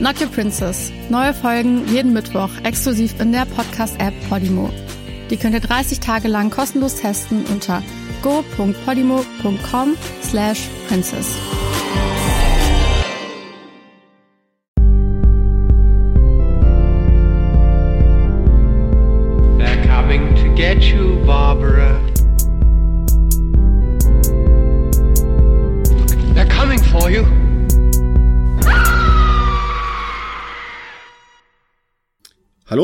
Not Your Princess. Neue Folgen jeden Mittwoch exklusiv in der Podcast-App Podimo. Die könnt ihr 30 Tage lang kostenlos testen unter go.podimo.com slash princess.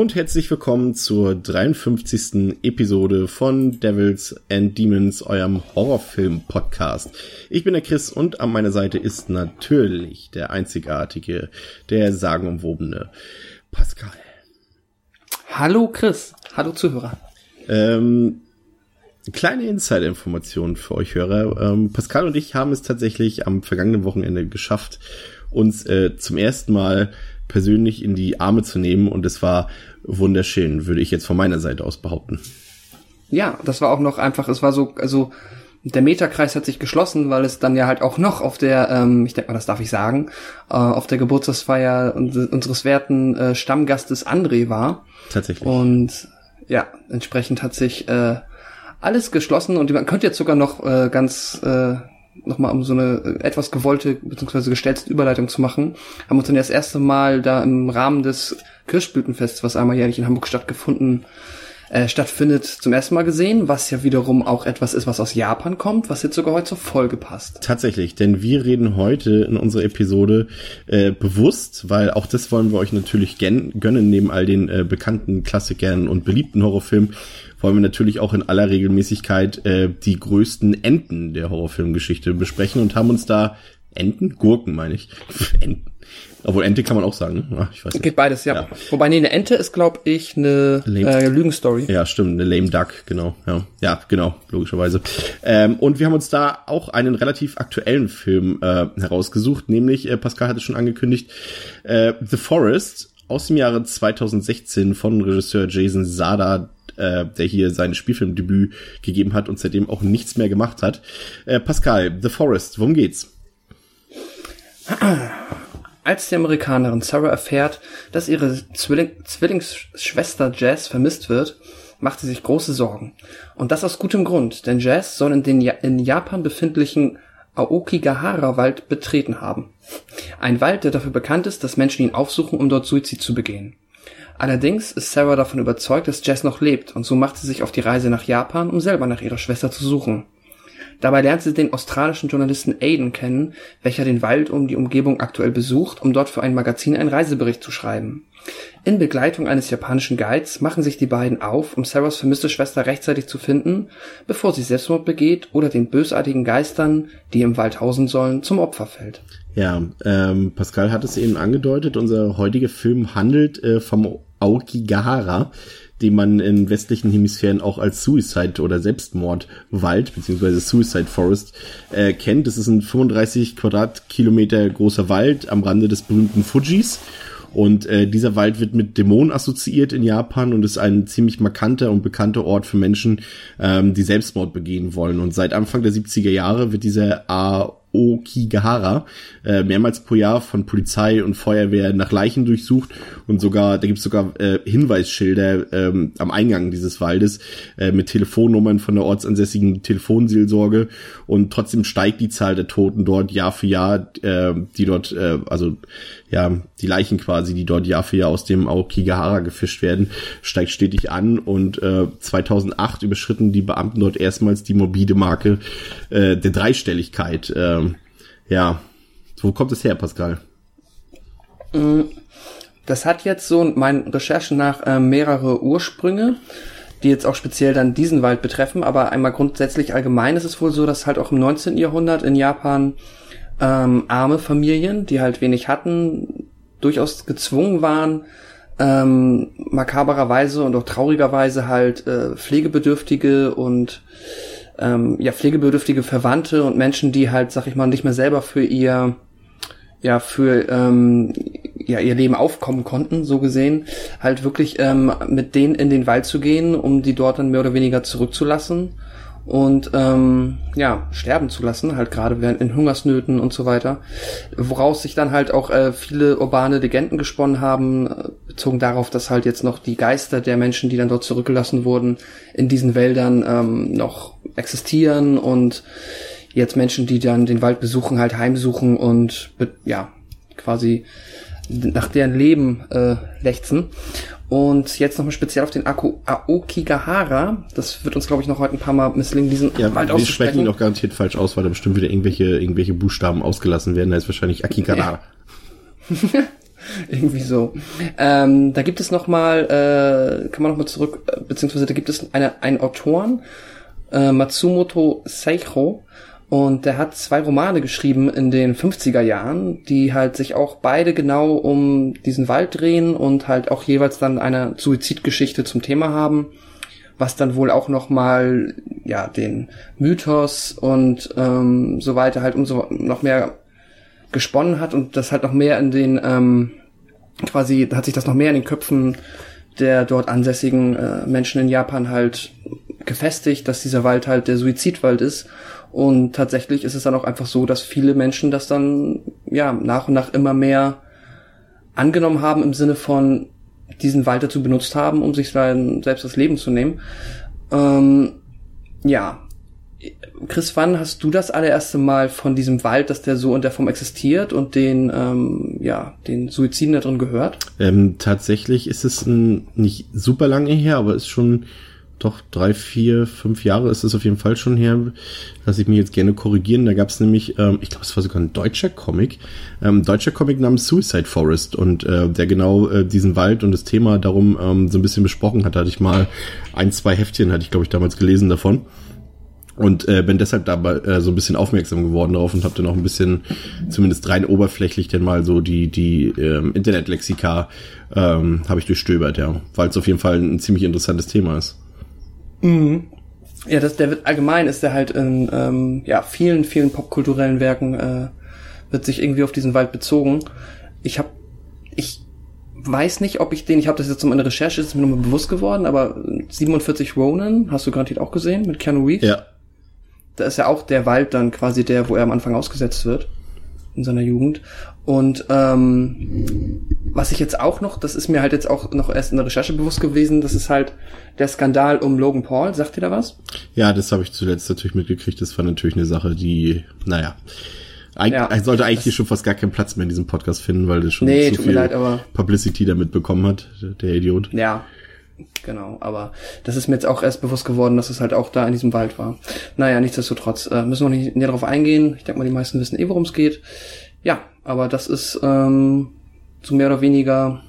Und herzlich willkommen zur 53. Episode von Devils and Demons, eurem Horrorfilm-Podcast. Ich bin der Chris und an meiner Seite ist natürlich der einzigartige, der sagenumwobene Pascal. Hallo Chris, hallo Zuhörer. Ähm, kleine Insider-Information für euch Hörer. Ähm, Pascal und ich haben es tatsächlich am vergangenen Wochenende geschafft, uns äh, zum ersten Mal persönlich in die Arme zu nehmen und es war wunderschön, würde ich jetzt von meiner Seite aus behaupten. Ja, das war auch noch einfach, es war so, also der Meterkreis hat sich geschlossen, weil es dann ja halt auch noch auf der, ähm, ich denke mal, das darf ich sagen, äh, auf der Geburtstagsfeier unseres werten äh, Stammgastes André war. Tatsächlich. Und ja, entsprechend hat sich äh, alles geschlossen und man könnte jetzt sogar noch äh, ganz äh, nochmal um so eine etwas gewollte bzw. gestellte Überleitung zu machen, haben uns dann das erste Mal da im Rahmen des Kirschblütenfests, was einmal jährlich in Hamburg stattgefunden äh, stattfindet, zum ersten Mal gesehen, was ja wiederum auch etwas ist, was aus Japan kommt, was jetzt sogar heute zur Folge passt. Tatsächlich, denn wir reden heute in unserer Episode äh, bewusst, weil auch das wollen wir euch natürlich gönnen, neben all den äh, bekannten Klassikern und beliebten Horrorfilmen, wollen wir natürlich auch in aller Regelmäßigkeit äh, die größten Enden der Horrorfilmgeschichte besprechen und haben uns da Enten? Gurken, meine ich. Enten. Obwohl Ente kann man auch sagen, ne? Ich weiß nicht. Geht beides, ja. Ja. Wobei, nee, eine Ente ist, glaube ich, eine Lame- äh, Lügenstory. Ja, stimmt, eine Lame Duck, genau. Ja, ja genau, logischerweise. Ähm, und wir haben uns da auch einen relativ aktuellen Film äh, herausgesucht, nämlich, äh, Pascal hat es schon angekündigt, äh, The Forest aus dem Jahre 2016 von Regisseur Jason Sada, äh, der hier sein Spielfilmdebüt gegeben hat und seitdem auch nichts mehr gemacht hat. Äh, Pascal, The Forest, worum geht's? Als die Amerikanerin Sarah erfährt, dass ihre Zwilling Zwillingsschwester Jazz vermisst wird, macht sie sich große Sorgen. Und das aus gutem Grund, denn Jazz soll in den ja in Japan befindlichen Aokigahara-Wald betreten haben. Ein Wald, der dafür bekannt ist, dass Menschen ihn aufsuchen, um dort Suizid zu begehen. Allerdings ist Sarah davon überzeugt, dass Jazz noch lebt, und so macht sie sich auf die Reise nach Japan, um selber nach ihrer Schwester zu suchen. Dabei lernt sie den australischen Journalisten Aiden kennen, welcher den Wald um die Umgebung aktuell besucht, um dort für ein Magazin einen Reisebericht zu schreiben. In Begleitung eines japanischen Guides machen sich die beiden auf, um Sarahs vermisste Schwester rechtzeitig zu finden, bevor sie Selbstmord begeht oder den bösartigen Geistern, die im Wald hausen sollen, zum Opfer fällt. Ja, ähm, Pascal hat es eben angedeutet, unser heutiger Film handelt äh, vom Aokigahara, den man in westlichen Hemisphären auch als Suicide oder Selbstmordwald beziehungsweise Suicide Forest äh, kennt. Das ist ein 35 Quadratkilometer großer Wald am Rande des berühmten Fujis. Und äh, dieser Wald wird mit Dämonen assoziiert in Japan und ist ein ziemlich markanter und bekannter Ort für Menschen, ähm, die Selbstmord begehen wollen. Und seit Anfang der 70er Jahre wird dieser Aokigahara äh, mehrmals pro Jahr von Polizei und Feuerwehr nach Leichen durchsucht und sogar, da gibt es sogar äh, Hinweisschilder ähm, am Eingang dieses Waldes äh, mit Telefonnummern von der ortsansässigen Telefonseelsorge und trotzdem steigt die Zahl der Toten dort Jahr für Jahr, äh, die dort, äh, also ja, die Leichen quasi, die dort Jahr für Jahr aus dem Aokigahara gefischt werden, steigt stetig an und äh, 2008 überschritten die Beamten dort erstmals die morbide Marke äh, der Dreistelligkeit. Ähm, ja, wo kommt es her, Pascal? Das hat jetzt so meinen Recherchen nach äh, mehrere Ursprünge, die jetzt auch speziell dann diesen Wald betreffen, aber einmal grundsätzlich allgemein ist es wohl so, dass halt auch im 19. Jahrhundert in Japan ähm, arme Familien, die halt wenig hatten, durchaus gezwungen waren, ähm, makabererweise und auch traurigerweise halt äh, Pflegebedürftige und ähm, ja pflegebedürftige Verwandte und Menschen, die halt, sag ich mal, nicht mehr selber für ihr ja für ähm, ja ihr Leben aufkommen konnten, so gesehen, halt wirklich ähm, mit denen in den Wald zu gehen, um die dort dann mehr oder weniger zurückzulassen und ähm, ja sterben zu lassen, halt gerade während in Hungersnöten und so weiter, woraus sich dann halt auch äh, viele urbane Legenden gesponnen haben, äh, bezogen darauf, dass halt jetzt noch die Geister der Menschen, die dann dort zurückgelassen wurden, in diesen Wäldern ähm, noch existieren und jetzt Menschen, die dann den Wald besuchen, halt heimsuchen und ja quasi nach deren Leben äh, lechzen. Und jetzt nochmal speziell auf den Aku Aokigahara. Das wird uns, glaube ich, noch heute ein paar Mal misslingen, diesen ja, Wald wir sprechen ihn auch garantiert falsch aus, weil da bestimmt wieder irgendwelche, irgendwelche Buchstaben ausgelassen werden. Da ist wahrscheinlich Akigahara. Ja. Irgendwie so. Ähm, da gibt es nochmal, äh, kann man nochmal zurück, äh, beziehungsweise da gibt es eine, einen Autoren, äh, Matsumoto Seicho, und der hat zwei Romane geschrieben in den 50er Jahren, die halt sich auch beide genau um diesen Wald drehen und halt auch jeweils dann eine Suizidgeschichte zum Thema haben, was dann wohl auch nochmal, ja, den Mythos und ähm, so weiter halt umso noch mehr gesponnen hat und das halt noch mehr in den, ähm, quasi hat sich das noch mehr in den Köpfen der dort ansässigen äh, Menschen in Japan halt gefestigt, dass dieser Wald halt der Suizidwald ist und tatsächlich ist es dann auch einfach so, dass viele Menschen das dann ja nach und nach immer mehr angenommen haben im Sinne von diesen Wald dazu benutzt haben, um sich dann selbst das Leben zu nehmen. Ähm, ja. Chris, wann hast du das allererste Mal von diesem Wald, dass der so in der Form existiert und den, ähm, ja, den Suiziden da drin gehört? Ähm, tatsächlich ist es ein, nicht super lange her, aber ist schon doch drei, vier, fünf Jahre ist es auf jeden Fall schon her. Lass ich mich jetzt gerne korrigieren. Da gab es nämlich, ähm, ich glaube, es war sogar ein deutscher Comic, ähm, deutscher Comic namens Suicide Forest und äh, der genau äh, diesen Wald und das Thema darum ähm, so ein bisschen besprochen hat. Da hatte ich mal ein, zwei Heftchen, hatte ich glaube ich damals gelesen davon. Und äh, bin deshalb dabei äh, so ein bisschen aufmerksam geworden darauf und habe dann auch ein bisschen, zumindest rein oberflächlich, dann mal so die die ähm, Internetlexika ähm, habe ich durchstöbert, ja, weil es auf jeden Fall ein ziemlich interessantes Thema ist. Mhm. Ja, das, der wird allgemein ist der halt in ähm, ja, vielen, vielen popkulturellen Werken äh, wird sich irgendwie auf diesen Wald bezogen. Ich habe ich weiß nicht, ob ich den, ich habe das jetzt um eine Recherche, ist mir nur mal bewusst geworden, aber 47 Ronin, hast du garantiert auch gesehen, mit Keanu Reeves? Ja. Da ist ja auch der Wald dann quasi der, wo er am Anfang ausgesetzt wird in seiner Jugend. Und ähm, was ich jetzt auch noch, das ist mir halt jetzt auch noch erst in der Recherche bewusst gewesen, das ist halt der Skandal um Logan Paul. Sagt ihr da was? Ja, das habe ich zuletzt natürlich mitgekriegt. Das war natürlich eine Sache, die, naja, Eig ja, sollte eigentlich schon fast gar keinen Platz mehr in diesem Podcast finden, weil das schon nee, zu viel leid, Publicity damit bekommen hat, der Idiot. Ja, genau. Aber das ist mir jetzt auch erst bewusst geworden, dass es halt auch da in diesem Wald war. Naja, nichtsdestotrotz äh, müssen wir nicht näher darauf eingehen. Ich denke mal, die meisten wissen eh, worum es geht. Ja, aber das ist ähm, so mehr oder weniger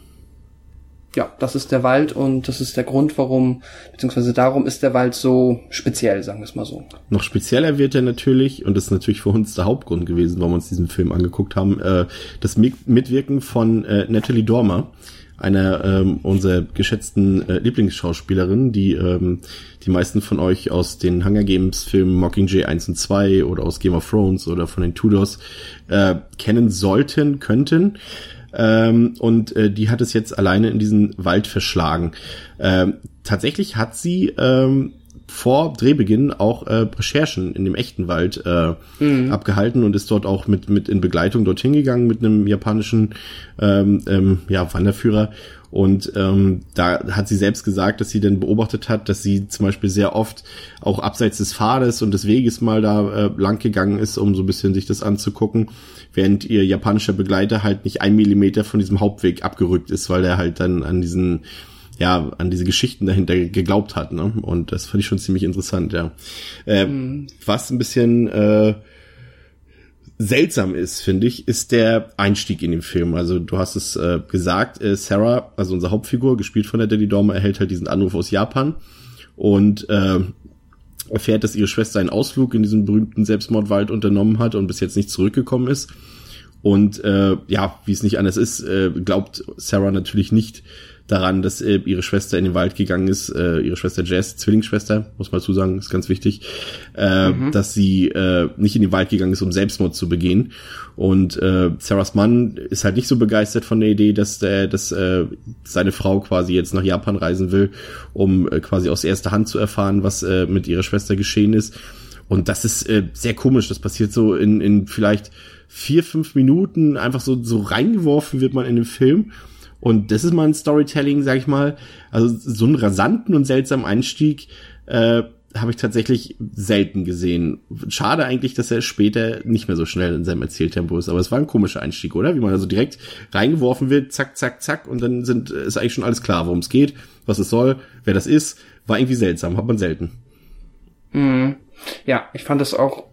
ja, das ist der Wald und das ist der Grund, warum, beziehungsweise darum ist der Wald so speziell, sagen wir es mal so. Noch spezieller wird er natürlich, und das ist natürlich für uns der Hauptgrund gewesen, warum wir uns diesen Film angeguckt haben, äh, das Mitwirken von äh, Natalie Dormer, einer ähm, unserer geschätzten äh, Lieblingsschauspielerinnen, die ähm, die meisten von euch aus den Hunger Games Filmen Mockingjay 1 und 2 oder aus Game of Thrones oder von den Tudors äh, kennen sollten, könnten. Ähm, und äh, die hat es jetzt alleine in diesen Wald verschlagen. Ähm, tatsächlich hat sie ähm, vor Drehbeginn auch äh, Recherchen in dem echten Wald äh, mhm. abgehalten und ist dort auch mit mit in Begleitung dorthin gegangen mit einem japanischen ähm, ähm, ja, Wanderführer und ähm, da hat sie selbst gesagt, dass sie dann beobachtet hat, dass sie zum Beispiel sehr oft auch abseits des Pfades und des Weges mal da äh, lang gegangen ist, um so ein bisschen sich das anzugucken, während ihr japanischer Begleiter halt nicht ein Millimeter von diesem Hauptweg abgerückt ist, weil er halt dann an diesen ja, an diese Geschichten dahinter geglaubt hat, ne? Und das fand ich schon ziemlich interessant, ja. Äh, mhm. Was ein bisschen äh, seltsam ist, finde ich, ist der Einstieg in den Film. Also du hast es äh, gesagt, äh, Sarah, also unsere Hauptfigur, gespielt von der Daddy Dormer, erhält halt diesen Anruf aus Japan und äh, erfährt, dass ihre Schwester einen Ausflug in diesen berühmten Selbstmordwald unternommen hat und bis jetzt nicht zurückgekommen ist. Und äh, ja, wie es nicht anders ist, äh, glaubt Sarah natürlich nicht, daran, dass äh, ihre Schwester in den Wald gegangen ist, äh, ihre Schwester Jess, Zwillingsschwester, muss man dazu sagen, ist ganz wichtig, äh, mhm. dass sie äh, nicht in den Wald gegangen ist, um Selbstmord zu begehen. Und äh, Sarahs Mann ist halt nicht so begeistert von der Idee, dass, äh, dass äh, seine Frau quasi jetzt nach Japan reisen will, um äh, quasi aus erster Hand zu erfahren, was äh, mit ihrer Schwester geschehen ist. Und das ist äh, sehr komisch. Das passiert so in, in vielleicht vier, fünf Minuten einfach so, so reingeworfen wird man in den Film. Und das ist mal ein Storytelling, sag ich mal. Also so einen rasanten und seltsamen Einstieg äh, habe ich tatsächlich selten gesehen. Schade eigentlich, dass er später nicht mehr so schnell in seinem Erzähltempo ist. Aber es war ein komischer Einstieg, oder? Wie man also direkt reingeworfen wird, zack, zack, zack, und dann sind, ist eigentlich schon alles klar, worum es geht, was es soll, wer das ist. War irgendwie seltsam, hat man selten. Mhm. Ja, ich fand das auch,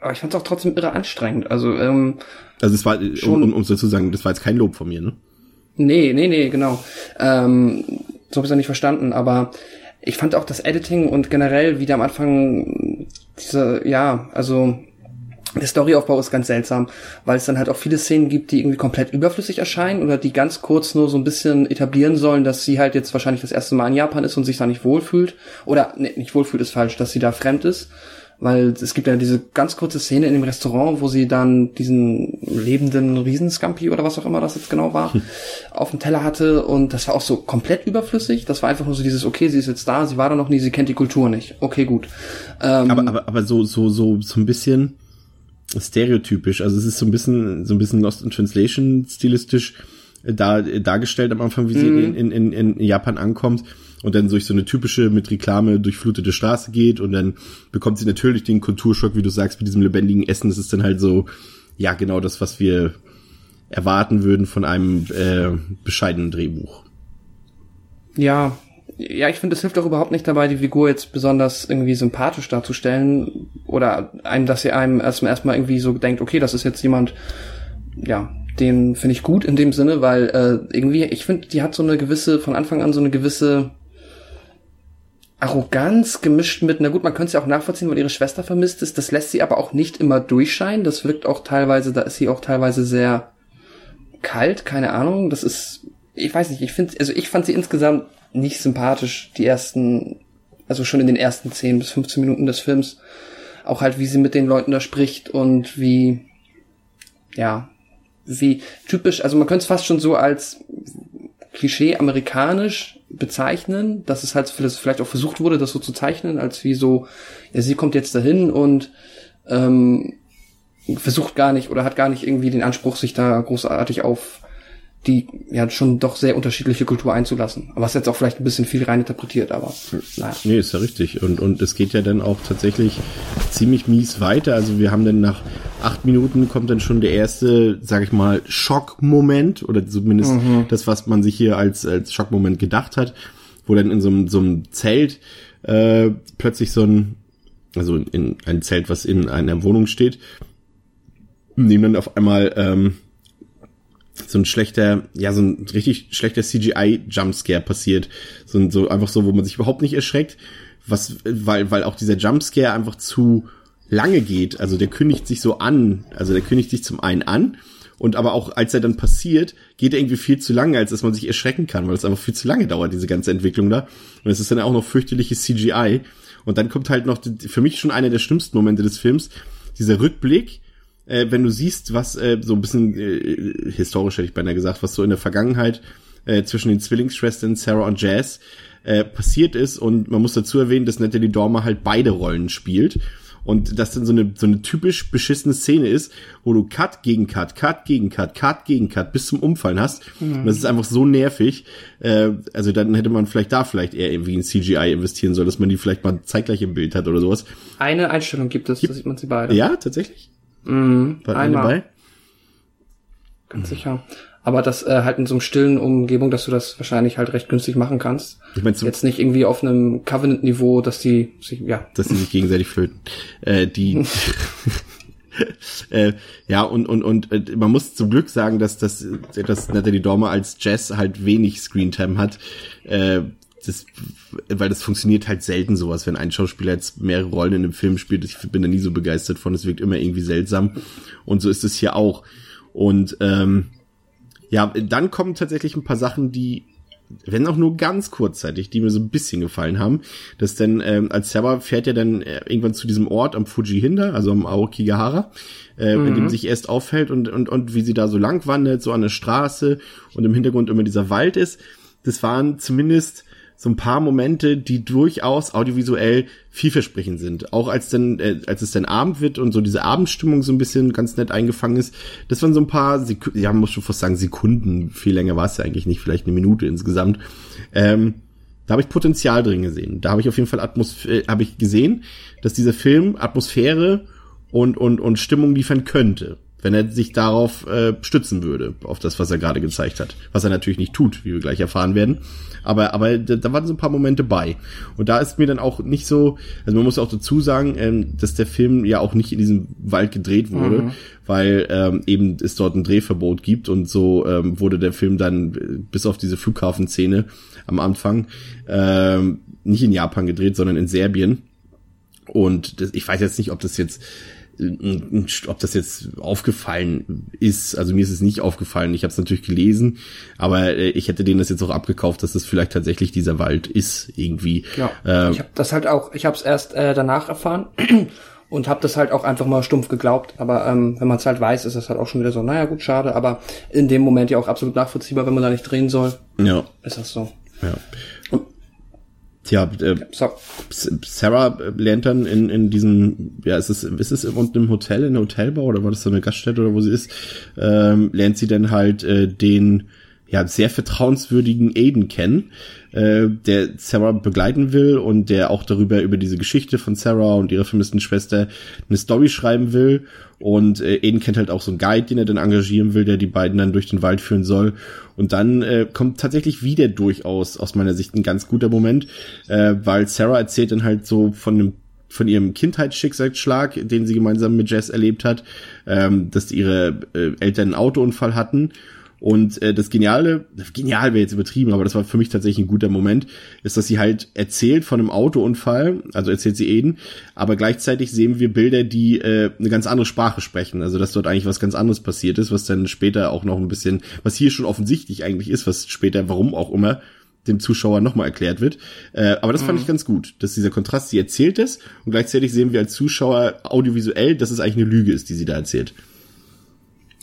aber ich fand es auch trotzdem irre anstrengend. Also, ähm, also es war, schon, um, um so zu sagen, das war jetzt kein Lob von mir, ne? Nee, nee, nee, genau. Ähm, so habe ich es nicht verstanden, aber ich fand auch das Editing und generell wieder am Anfang diese, ja, also der Storyaufbau ist ganz seltsam, weil es dann halt auch viele Szenen gibt, die irgendwie komplett überflüssig erscheinen oder die ganz kurz nur so ein bisschen etablieren sollen, dass sie halt jetzt wahrscheinlich das erste Mal in Japan ist und sich da nicht wohlfühlt. Oder, nee, nicht wohlfühlt ist falsch, dass sie da fremd ist weil es gibt ja diese ganz kurze Szene in dem Restaurant, wo sie dann diesen lebenden Riesenscampi oder was auch immer das jetzt genau war, hm. auf dem Teller hatte und das war auch so komplett überflüssig. Das war einfach nur so dieses, okay, sie ist jetzt da, sie war da noch nie, sie kennt die Kultur nicht. Okay, gut. Ähm, aber, aber, aber so, so, so, so ein bisschen stereotypisch. Also es ist so ein bisschen, so ein bisschen Lost in Translation stilistisch da, dargestellt am Anfang, wie sie mhm. in, in, in Japan ankommt und dann durch so eine typische mit Reklame durchflutete Straße geht und dann bekommt sie natürlich den Kulturschock, wie du sagst, mit diesem lebendigen Essen. Das ist dann halt so, ja, genau das, was wir erwarten würden von einem äh, bescheidenen Drehbuch. Ja, ja, ich finde, es hilft auch überhaupt nicht dabei, die Figur jetzt besonders irgendwie sympathisch darzustellen oder einem, dass sie einem erstmal erstmal irgendwie so denkt, okay, das ist jetzt jemand, ja, den finde ich gut in dem Sinne, weil äh, irgendwie, ich finde, die hat so eine gewisse, von Anfang an so eine gewisse Arroganz gemischt mit, na gut, man könnte es ja auch nachvollziehen, weil ihre Schwester vermisst ist. Das lässt sie aber auch nicht immer durchscheinen. Das wirkt auch teilweise, da ist sie auch teilweise sehr kalt, keine Ahnung. Das ist, ich weiß nicht, ich finde, also ich fand sie insgesamt nicht sympathisch, die ersten, also schon in den ersten 10 bis 15 Minuten des Films. Auch halt, wie sie mit den Leuten da spricht und wie, ja, wie typisch, also man könnte es fast schon so als Klischee amerikanisch bezeichnen, dass es halt vielleicht auch versucht wurde, das so zu zeichnen, als wie so, ja, sie kommt jetzt dahin und ähm, versucht gar nicht oder hat gar nicht irgendwie den Anspruch, sich da großartig auf die ja schon doch sehr unterschiedliche Kultur einzulassen. Was jetzt auch vielleicht ein bisschen viel reininterpretiert, aber naja. Nee, ist ja richtig. Und, und es geht ja dann auch tatsächlich ziemlich mies weiter. Also wir haben dann nach acht Minuten kommt dann schon der erste, sag ich mal, Schockmoment oder zumindest mhm. das, was man sich hier als, als Schockmoment gedacht hat, wo dann in so einem, so einem Zelt äh, plötzlich so ein, also in ein Zelt, was in einer Wohnung steht, nehmen dann auf einmal ähm, so ein schlechter, ja, so ein richtig schlechter CGI-Jumpscare passiert. So, ein, so einfach so, wo man sich überhaupt nicht erschreckt, was, weil, weil auch dieser Jumpscare einfach zu lange geht. Also der kündigt sich so an, also der kündigt sich zum einen an und aber auch als er dann passiert, geht er irgendwie viel zu lange, als dass man sich erschrecken kann, weil es einfach viel zu lange dauert, diese ganze Entwicklung da. Und es ist dann auch noch fürchterliches CGI. Und dann kommt halt noch für mich schon einer der schlimmsten Momente des Films, dieser Rückblick, äh, wenn du siehst, was äh, so ein bisschen äh, historisch hätte ich beinahe gesagt, was so in der Vergangenheit äh, zwischen den Zwillingsschwestern Sarah und Jazz äh, passiert ist und man muss dazu erwähnen, dass Natalie Dormer halt beide Rollen spielt und das dann so eine so eine typisch beschissene Szene ist, wo du Cut gegen Cut, Cut gegen Cut, Cut gegen Cut bis zum Umfallen hast. Mhm. Und das ist einfach so nervig. Äh, also dann hätte man vielleicht da vielleicht eher irgendwie in CGI investieren sollen, dass man die vielleicht mal zeitgleich im Bild hat oder sowas. Eine Einstellung gibt es, gibt, da sieht man sie beide. Ja, tatsächlich. Mhm, War einmal. dabei? Ganz sicher. Aber das äh, halt in so einem stillen Umgebung, dass du das wahrscheinlich halt recht günstig machen kannst. Ich mein, Jetzt nicht irgendwie auf einem Covenant-Niveau, dass die sich, ja. Dass die sich gegenseitig flöten. Äh, die, äh, ja, und, und, und äh, man muss zum Glück sagen, dass, dass, dass Natalie Dormer als Jess halt wenig Screentime hat. Äh, das, weil das funktioniert halt selten sowas, wenn ein Schauspieler jetzt mehrere Rollen in einem Film spielt. Ich bin da nie so begeistert von. Es wirkt immer irgendwie seltsam. Und so ist es hier auch. Und ähm, ja, dann kommen tatsächlich ein paar Sachen, die wenn auch nur ganz kurzzeitig, die mir so ein bisschen gefallen haben. dass denn ähm, als Server fährt er dann äh, irgendwann zu diesem Ort am Fuji Hinda, also am Aokigahara, äh, mhm. in dem sich erst auffällt und, und, und wie sie da so lang wandert, so an der Straße und im Hintergrund immer dieser Wald ist. Das waren zumindest so ein paar Momente, die durchaus audiovisuell vielversprechend sind. Auch als dann, äh, als es dann Abend wird und so diese Abendstimmung so ein bisschen ganz nett eingefangen ist. Das waren so ein paar, Sek ja, man muss schon fast sagen Sekunden. Viel länger war es ja eigentlich nicht, vielleicht eine Minute insgesamt. Ähm, da habe ich Potenzial drin gesehen. Da habe ich auf jeden Fall Atmosphäre, äh, habe ich gesehen, dass dieser Film Atmosphäre und und und Stimmung liefern könnte wenn er sich darauf äh, stützen würde, auf das, was er gerade gezeigt hat. Was er natürlich nicht tut, wie wir gleich erfahren werden. Aber, aber da, da waren so ein paar Momente bei. Und da ist mir dann auch nicht so, also man muss auch dazu sagen, ähm, dass der Film ja auch nicht in diesem Wald gedreht wurde, mhm. weil ähm, eben es dort ein Drehverbot gibt und so ähm, wurde der Film dann bis auf diese Flughafenszene am Anfang ähm, nicht in Japan gedreht, sondern in Serbien. Und das, ich weiß jetzt nicht, ob das jetzt ob das jetzt aufgefallen ist. Also mir ist es nicht aufgefallen. Ich habe es natürlich gelesen, aber äh, ich hätte denen das jetzt auch abgekauft, dass es das vielleicht tatsächlich dieser Wald ist irgendwie. Ja, äh, ich habe das halt auch. Ich habe es erst äh, danach erfahren. und habe das halt auch einfach mal stumpf geglaubt. Aber ähm, wenn man es halt weiß, ist das halt auch schon wieder so, naja gut, schade, aber in dem Moment ja auch absolut nachvollziehbar, wenn man da nicht drehen soll. Ja. Ist das so. Ja. Tja, äh, so. Sarah lernt dann in, in diesem, ja, ist es, ist es unten im Hotel, in der Hotelbau oder war das so eine Gaststätte oder wo sie ist, ähm, lernt sie dann halt äh, den ja sehr vertrauenswürdigen Aiden kennen, äh, der Sarah begleiten will und der auch darüber über diese Geschichte von Sarah und ihrer vermissten Schwester eine Story schreiben will und äh, Aiden kennt halt auch so einen Guide, den er dann engagieren will, der die beiden dann durch den Wald führen soll. Und dann äh, kommt tatsächlich wieder durchaus aus meiner Sicht ein ganz guter Moment, äh, weil Sarah erzählt dann halt so von einem von ihrem Kindheitsschicksalsschlag, den sie gemeinsam mit Jess erlebt hat, ähm, dass ihre äh, Eltern einen Autounfall hatten und äh, das Geniale, genial wäre jetzt übertrieben, aber das war für mich tatsächlich ein guter Moment, ist, dass sie halt erzählt von einem Autounfall, also erzählt sie Eden, aber gleichzeitig sehen wir Bilder, die äh, eine ganz andere Sprache sprechen. Also dass dort eigentlich was ganz anderes passiert ist, was dann später auch noch ein bisschen, was hier schon offensichtlich eigentlich ist, was später, warum auch immer, dem Zuschauer nochmal erklärt wird. Äh, aber das fand mhm. ich ganz gut, dass dieser Kontrast, sie erzählt es und gleichzeitig sehen wir als Zuschauer audiovisuell, dass es eigentlich eine Lüge ist, die sie da erzählt.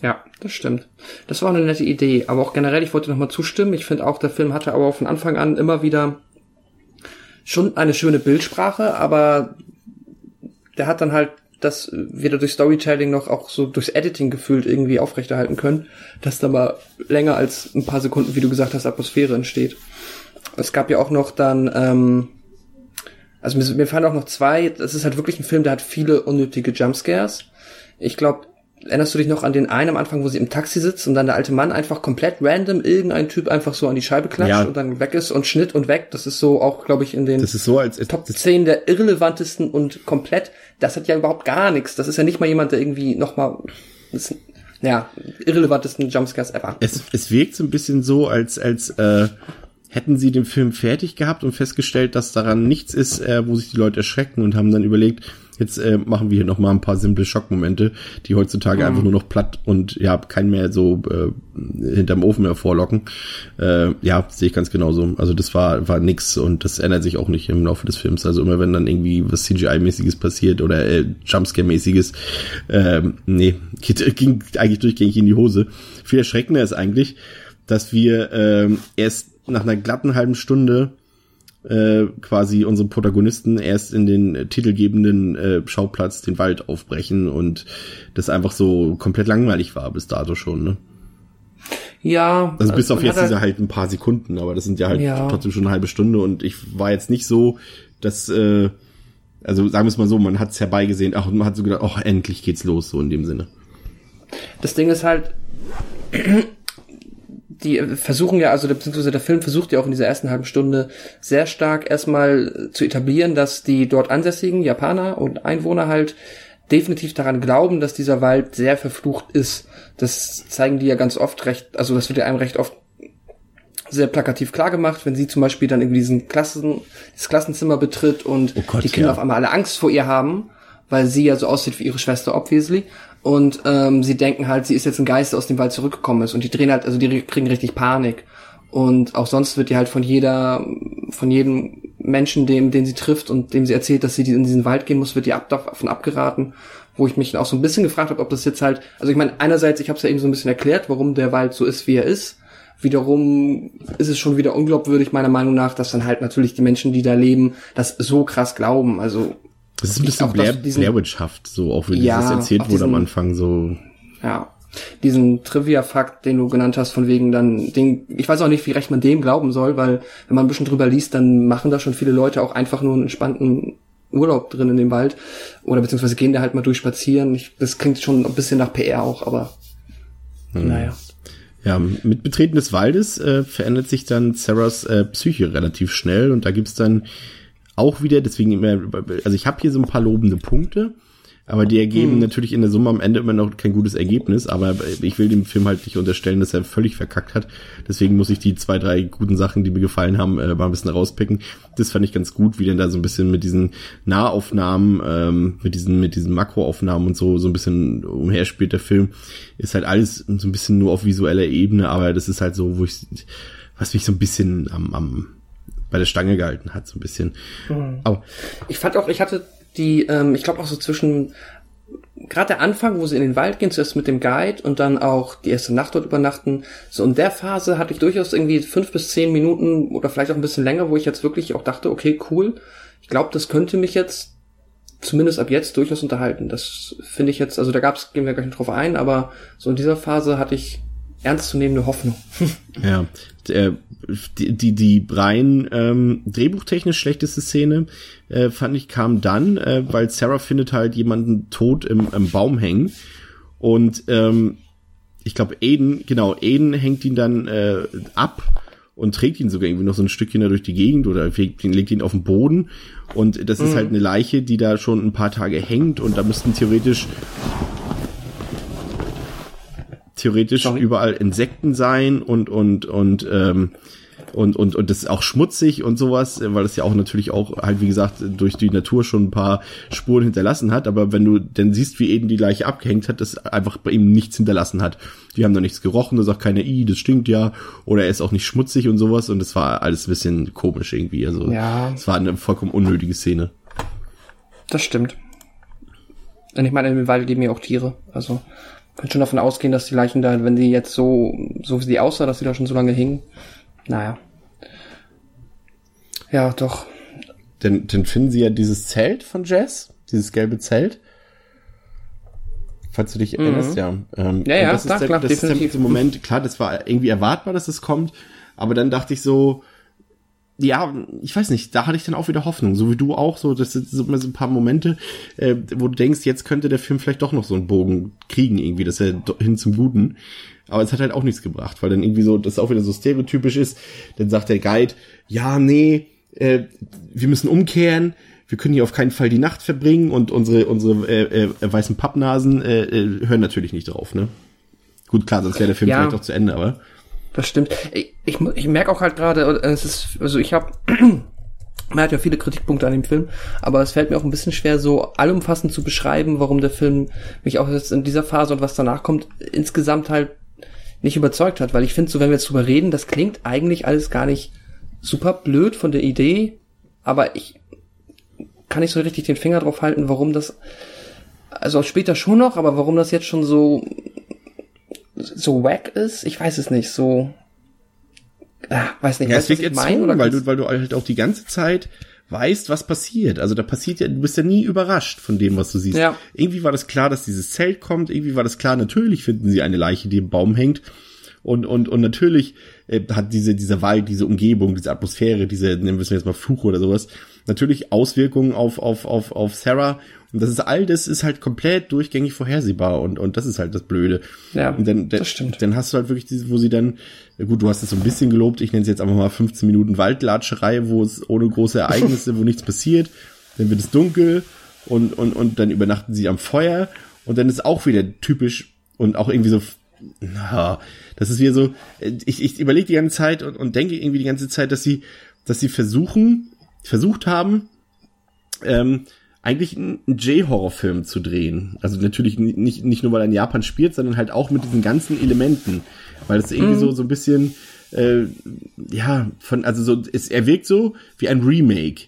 Ja, das stimmt. Das war eine nette Idee. Aber auch generell, ich wollte nochmal zustimmen. Ich finde auch, der Film hatte aber von Anfang an immer wieder schon eine schöne Bildsprache, aber der hat dann halt das weder durch Storytelling noch auch so durchs Editing gefühlt irgendwie aufrechterhalten können, dass da mal länger als ein paar Sekunden, wie du gesagt hast, Atmosphäre entsteht. Es gab ja auch noch dann, ähm, also mir, mir fallen auch noch zwei, das ist halt wirklich ein Film, der hat viele unnötige Jumpscares. Ich glaube, erinnerst du dich noch an den einen am Anfang, wo sie im Taxi sitzt und dann der alte Mann einfach komplett random irgendein Typ einfach so an die Scheibe klatscht ja. und dann weg ist und Schnitt und weg. Das ist so auch, glaube ich, in den so als, Top 10 der irrelevantesten und komplett, das hat ja überhaupt gar nichts. Das ist ja nicht mal jemand, der irgendwie nochmal, ja, irrelevantesten Jumpscares ever. Es, es wirkt so ein bisschen so, als, als, äh, hätten sie den Film fertig gehabt und festgestellt, dass daran nichts ist, äh, wo sich die Leute erschrecken und haben dann überlegt, Jetzt äh, machen wir hier noch mal ein paar simple Schockmomente, die heutzutage mhm. einfach nur noch platt und ja, kein mehr so äh, hinterm Ofen hervorlocken. Äh, ja, sehe ich ganz genauso. Also das war war nix und das ändert sich auch nicht im Laufe des Films. Also immer wenn dann irgendwie was CGI-mäßiges passiert oder äh, Jumpscare-mäßiges, äh, nee, geht, ging eigentlich durchgängig in die Hose. Viel erschreckender ist eigentlich, dass wir äh, erst nach einer glatten halben Stunde äh, quasi unsere Protagonisten erst in den titelgebenden äh, Schauplatz, den Wald aufbrechen und das einfach so komplett langweilig war bis dato schon, ne? Ja. Also bis auf jetzt diese halt ein paar Sekunden, aber das sind ja halt ja. trotzdem schon eine halbe Stunde und ich war jetzt nicht so, dass, äh, also sagen wir es mal so, man hat es herbeigesehen, ach, und man hat so gedacht, ach, endlich geht's los, so in dem Sinne. Das Ding ist halt, die versuchen ja, also beziehungsweise der Film versucht ja auch in dieser ersten halben Stunde sehr stark erstmal zu etablieren, dass die dort ansässigen Japaner und Einwohner halt definitiv daran glauben, dass dieser Wald sehr verflucht ist. Das zeigen die ja ganz oft recht, also das wird ja einem recht oft sehr plakativ klar gemacht, wenn sie zum Beispiel dann irgendwie diesen Klassen, das Klassenzimmer betritt und oh Gott, die Kinder ja. auf einmal alle Angst vor ihr haben, weil sie ja so aussieht wie ihre Schwester obviously und ähm, sie denken halt, sie ist jetzt ein Geist, der aus dem Wald zurückgekommen ist und die drehen halt, also die kriegen richtig Panik. Und auch sonst wird die halt von jeder, von jedem Menschen, dem, den sie trifft und dem sie erzählt, dass sie in diesen Wald gehen muss, wird die ab, davon abgeraten. Wo ich mich auch so ein bisschen gefragt habe, ob das jetzt halt, also ich meine, einerseits, ich habe es ja eben so ein bisschen erklärt, warum der Wald so ist, wie er ist. Wiederum ist es schon wieder unglaubwürdig, meiner Meinung nach, dass dann halt natürlich die Menschen, die da leben, das so krass glauben. Also Das ist ein bisschen Blair, diesen- Blair Witch-haft, so auch wie Ja, das erzählt wurde am diesen- Anfang, so. Ja. Diesen Trivia-Fakt, den du genannt hast, von wegen dann, den, ich weiß auch nicht, wie recht man dem glauben soll, weil wenn man ein bisschen drüber liest, dann machen da schon viele Leute auch einfach nur einen entspannten Urlaub drin in dem Wald. Oder beziehungsweise gehen da halt mal durch spazieren. Ich, das klingt schon ein bisschen nach PR auch, aber naja. Ja, mit Betreten des Waldes äh, verändert sich dann Sarahs äh, Psyche relativ schnell und da gibt's dann auch wieder, deswegen immer, also ich habe hier so ein paar lobende Punkte, aber die ergeben Hm. natürlich in der Summe am Ende immer noch kein gutes Ergebnis, aber ich will dem Film halt nicht unterstellen, dass er völlig verkackt hat. Deswegen muss ich die zwei, drei guten Sachen, die mir gefallen haben, äh, mal ein bisschen rauspicken. Das fand ich ganz gut, wie denn da so ein bisschen mit diesen Nahaufnahmen, ähm, mit diesen, mit diesen Makroaufnahmen und so, so ein bisschen umherspielt der Film. Ist halt alles so ein bisschen nur auf visueller Ebene, aber das ist halt so, wo ich, was mich so ein bisschen am, am bei der Stange gehalten hat, so ein bisschen. Aber Ich fand auch, ich hatte die, ähm, ich glaube auch so zwischen gerade der Anfang, wo sie in den Wald gehen, zuerst mit dem Guide und dann auch die erste Nacht dort übernachten. So in der Phase hatte ich durchaus irgendwie fünf bis zehn Minuten oder vielleicht auch ein bisschen länger, wo ich jetzt wirklich auch dachte, okay, cool. Ich glaube, das könnte mich jetzt zumindest ab jetzt durchaus unterhalten. Das finde ich jetzt, also da gab's, gehen wir gleich noch drauf ein, aber so in dieser Phase hatte ich ernstzunehmende Hoffnung. Ja, der, die, die, die rein ähm, drehbuchtechnisch schlechteste Szene, äh, fand ich, kam dann, äh, weil Sarah findet halt jemanden tot im, im Baum hängen. Und ähm, ich glaube, Aiden, genau, Aiden hängt ihn dann äh, ab und trägt ihn sogar irgendwie noch so ein Stückchen da durch die Gegend oder legt ihn, legt ihn auf den Boden. Und das ist halt eine Leiche, die da schon ein paar Tage hängt und da müssten theoretisch theoretisch Sorry. überall Insekten sein und und und ähm, und und und das ist auch schmutzig und sowas, äh, weil das ja auch natürlich auch halt wie gesagt durch die Natur schon ein paar Spuren hinterlassen hat. Aber wenn du dann siehst, wie Eden die Leiche abgehängt hat, das einfach bei ihm nichts hinterlassen hat. Die haben da nichts gerochen, da sagt keiner, i, das stinkt ja, oder er ist auch nicht schmutzig und sowas. Und das war alles ein bisschen komisch irgendwie. Also Ja. es war eine vollkommen unnötige Szene. Das stimmt. Und ich meine, im Wald leben ja auch Tiere. Also könnt schon davon ausgehen, dass die Leichen da, wenn die jetzt so, so wie sie aussah, dass sie da schon so lange hingen. Naja. Ja, doch. Dann, dann finden sie ja dieses Zelt von Jess, dieses gelbe Zelt. Falls du dich erinnerst, ja. Ähm, Mhm. Ja, ja, das klar, ist der, klar, das ist der definitiv. Moment, klar, das war irgendwie erwartbar, dass es kommt, aber dann dachte ich so, ja, ich weiß nicht, da hatte ich dann auch wieder Hoffnung, so wie du auch, so, das sind so immer so ein paar Momente, äh, wo du denkst, jetzt könnte der Film vielleicht doch noch so einen Bogen kriegen, irgendwie, dass er hin zum Guten. Aber es hat halt auch nichts gebracht, weil dann irgendwie so, das auch wieder so stereotypisch ist, dann sagt der Guide, ja, nee, äh, wir müssen umkehren, wir können hier auf keinen Fall die Nacht verbringen und unsere, unsere äh, äh, weißen Pappnasen äh, äh, hören natürlich nicht drauf, ne? Gut, klar, sonst wäre der Film Ja. vielleicht auch zu Ende, aber. Das stimmt. Ich, ich, ich merke auch halt gerade, äh, es ist, also ich habe, man hat ja viele Kritikpunkte an dem Film, aber es fällt mir auch ein bisschen schwer, so allumfassend zu beschreiben, warum der Film mich auch jetzt in dieser Phase und was danach kommt, insgesamt halt nicht überzeugt hat, weil ich finde, so wenn wir jetzt drüber reden, das klingt eigentlich alles gar nicht super blöd von der Idee, aber ich kann nicht so richtig den Finger drauf halten, warum das, also später schon noch, aber warum das jetzt schon so so wack ist, ich weiß es nicht, so ah, weiß nicht, Ja, weißt was ich meine, oder weil du, weil du halt auch die ganze Zeit weißt, was passiert. Also da passiert ja, du bist ja nie überrascht von dem, was du siehst. Ja. Irgendwie war das klar, dass dieses Zelt kommt. Irgendwie war das klar, natürlich finden sie eine Leiche, die im Baum hängt. Und, und, und natürlich äh, hat diese, dieser Wald, diese Umgebung, diese Atmosphäre, diese, nennen wir es jetzt mal Fluch oder sowas, natürlich Auswirkungen auf, auf, auf, auf Sarah. Und das ist all das ist halt komplett durchgängig vorhersehbar und, und das ist halt das Blöde. Ja, und dann, das stimmt. dann hast du halt wirklich diese, wo sie dann, gut, du hast es so ein bisschen gelobt, ich nenne es jetzt einfach mal 15 Minuten Waldlatscherei, wo es ohne große Ereignisse, wo nichts passiert, dann wird es dunkel und, und, und dann übernachten sie am Feuer und dann ist auch wieder typisch und auch irgendwie so, na, das ist wieder so, ich, ich überlege die ganze Zeit und, und denke irgendwie die ganze Zeit, dass sie, dass sie versuchen, versucht haben, ähm, eigentlich einen J-Horror-Film zu drehen. Also natürlich nicht, nicht nur, weil er in Japan spielt, sondern halt auch mit diesen ganzen Elementen. Weil es irgendwie mhm. so, so ein bisschen, äh, ja, von, also so, es, er wirkt so wie ein Remake.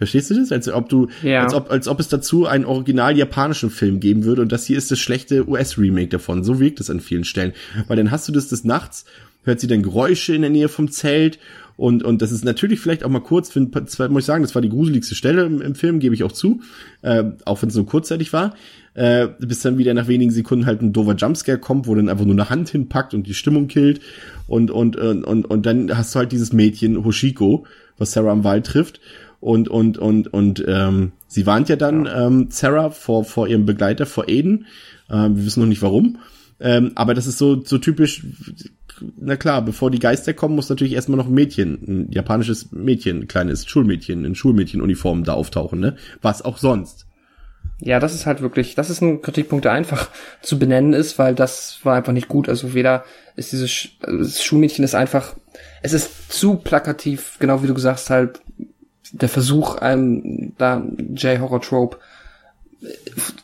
Verstehst du das? Als ob du, ja. als ob, als ob es dazu einen original japanischen Film geben würde und das hier ist das schlechte US-Remake davon. So wirkt es an vielen Stellen. Weil dann hast du das des Nachts, hört sie dann Geräusche in der Nähe vom Zelt und, und das ist natürlich vielleicht auch mal kurz, für, muss ich sagen, das war die gruseligste Stelle im, im Film, gebe ich auch zu, äh, auch wenn es so kurzzeitig war, äh, bis dann wieder nach wenigen Sekunden halt ein doofer Jumpscare kommt, wo dann einfach nur eine Hand hinpackt und die Stimmung killt und, und, und, und, und dann hast du halt dieses Mädchen, Hoshiko, was Sarah am Wald trifft und und und und ähm, sie warnt ja dann ähm, Sarah vor vor ihrem Begleiter vor Aiden. Ähm, wir wissen noch nicht warum, ähm, aber das ist so so typisch. Na klar, bevor die Geister kommen, muss natürlich erstmal noch ein Mädchen, ein japanisches Mädchen, ein kleines Schulmädchen in Schulmädchenuniform da auftauchen, ne? Was auch sonst. Ja, das ist halt wirklich, das ist ein Kritikpunkt, der einfach zu benennen ist, weil das war einfach nicht gut. Also weder ist dieses Sch das Schulmädchen ist einfach, es ist zu plakativ, genau wie du gesagt hast, halt der Versuch, einem da J-Horror-Trope,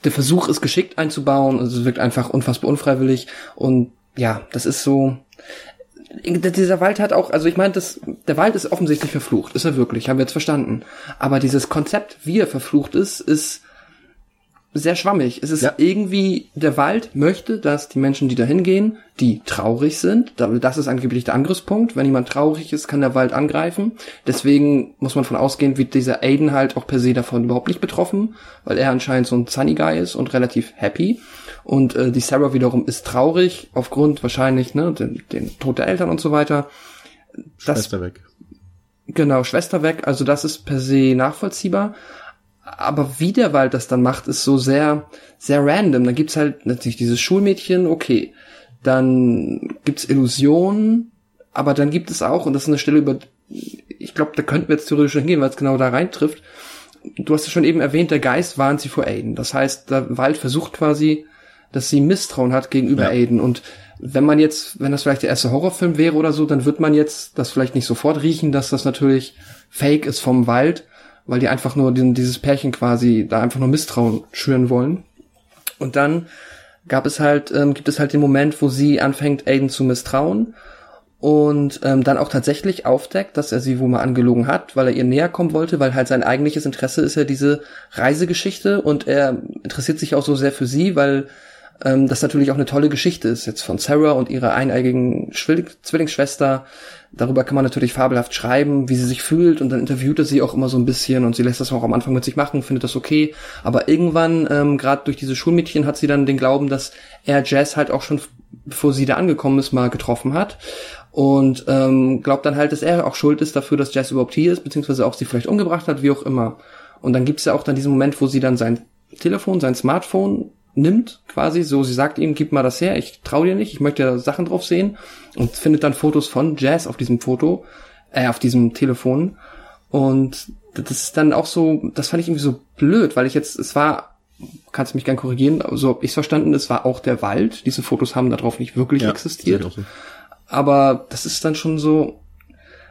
der Versuch ist geschickt einzubauen, also es wirkt einfach unfassbar unfreiwillig und ja, das ist so, dieser Wald hat auch, also ich meine, das, der Wald ist offensichtlich verflucht, ist er wirklich, haben wir jetzt verstanden. Aber dieses Konzept, wie er verflucht ist, ist sehr schwammig. Es ist ja. irgendwie, der Wald möchte, dass die Menschen, die da hingehen, die traurig sind, das ist angeblich der Angriffspunkt. Wenn jemand traurig ist, kann der Wald angreifen. Deswegen muss man von ausgehen, wird dieser Aiden halt auch per se davon überhaupt nicht betroffen, weil er anscheinend so ein Sunny Guy ist und relativ happy. Und äh, die Sarah wiederum ist traurig, aufgrund wahrscheinlich, ne, den, den Tod der Eltern und so weiter. Das, Schwester weg. Genau, Schwester weg. Also das ist per se nachvollziehbar aber wie der Wald das dann macht, ist so sehr, sehr random. Da gibt's halt natürlich dieses Schulmädchen, okay. Dann gibt's Illusionen, aber dann gibt es auch, und das ist eine Stelle über, ich glaube, da könnten wir jetzt theoretisch hingehen, weil es genau da reintrifft. Du hast ja schon eben erwähnt, der Geist warnt sie vor Aiden. Das heißt, der Wald versucht quasi, dass sie Misstrauen hat gegenüber ja. Aiden. Und wenn man jetzt, wenn das vielleicht der erste Horrorfilm wäre oder so, dann wird man jetzt das vielleicht nicht sofort riechen, dass das natürlich Fake ist vom Wald weil die einfach nur den, dieses Pärchen quasi da einfach nur Misstrauen schüren wollen. Und dann gab es halt, ähm, gibt es halt den Moment, wo sie anfängt, Aiden zu misstrauen und ähm, dann auch tatsächlich aufdeckt, dass er sie wohl mal angelogen hat, weil er ihr näher kommen wollte, weil halt sein eigentliches Interesse ist ja diese Reisegeschichte und er interessiert sich auch so sehr für sie, weil ähm, das natürlich auch eine tolle Geschichte ist jetzt von Sarah und ihrer eineigigen Zwillingsschwester, Darüber kann man natürlich fabelhaft schreiben, wie sie sich fühlt und dann interviewt er sie auch immer so ein bisschen und sie lässt das auch am Anfang mit sich machen, findet das okay. Aber irgendwann, ähm, gerade durch diese Schulmädchen, hat sie dann den Glauben, dass er Jazz halt auch schon, bevor sie da angekommen ist, mal getroffen hat. Und ähm, glaubt dann halt, dass er auch schuld ist dafür, dass Jazz überhaupt hier ist, beziehungsweise auch sie vielleicht umgebracht hat, wie auch immer. Und dann gibt's ja auch dann diesen Moment, wo sie dann sein Telefon, sein Smartphone nimmt, quasi, so sie sagt ihm, gib mal das her, ich trau dir nicht, ich möchte da Sachen drauf sehen und findet dann Fotos von Jazz auf diesem Foto, äh, auf diesem Telefon und das ist dann auch so, das fand ich irgendwie so blöd, weil ich jetzt, es war, kannst du mich gern korrigieren, so hab ich's verstanden, es war auch der Wald, diese Fotos haben darauf nicht wirklich ja, existiert, so. aber das ist dann schon so,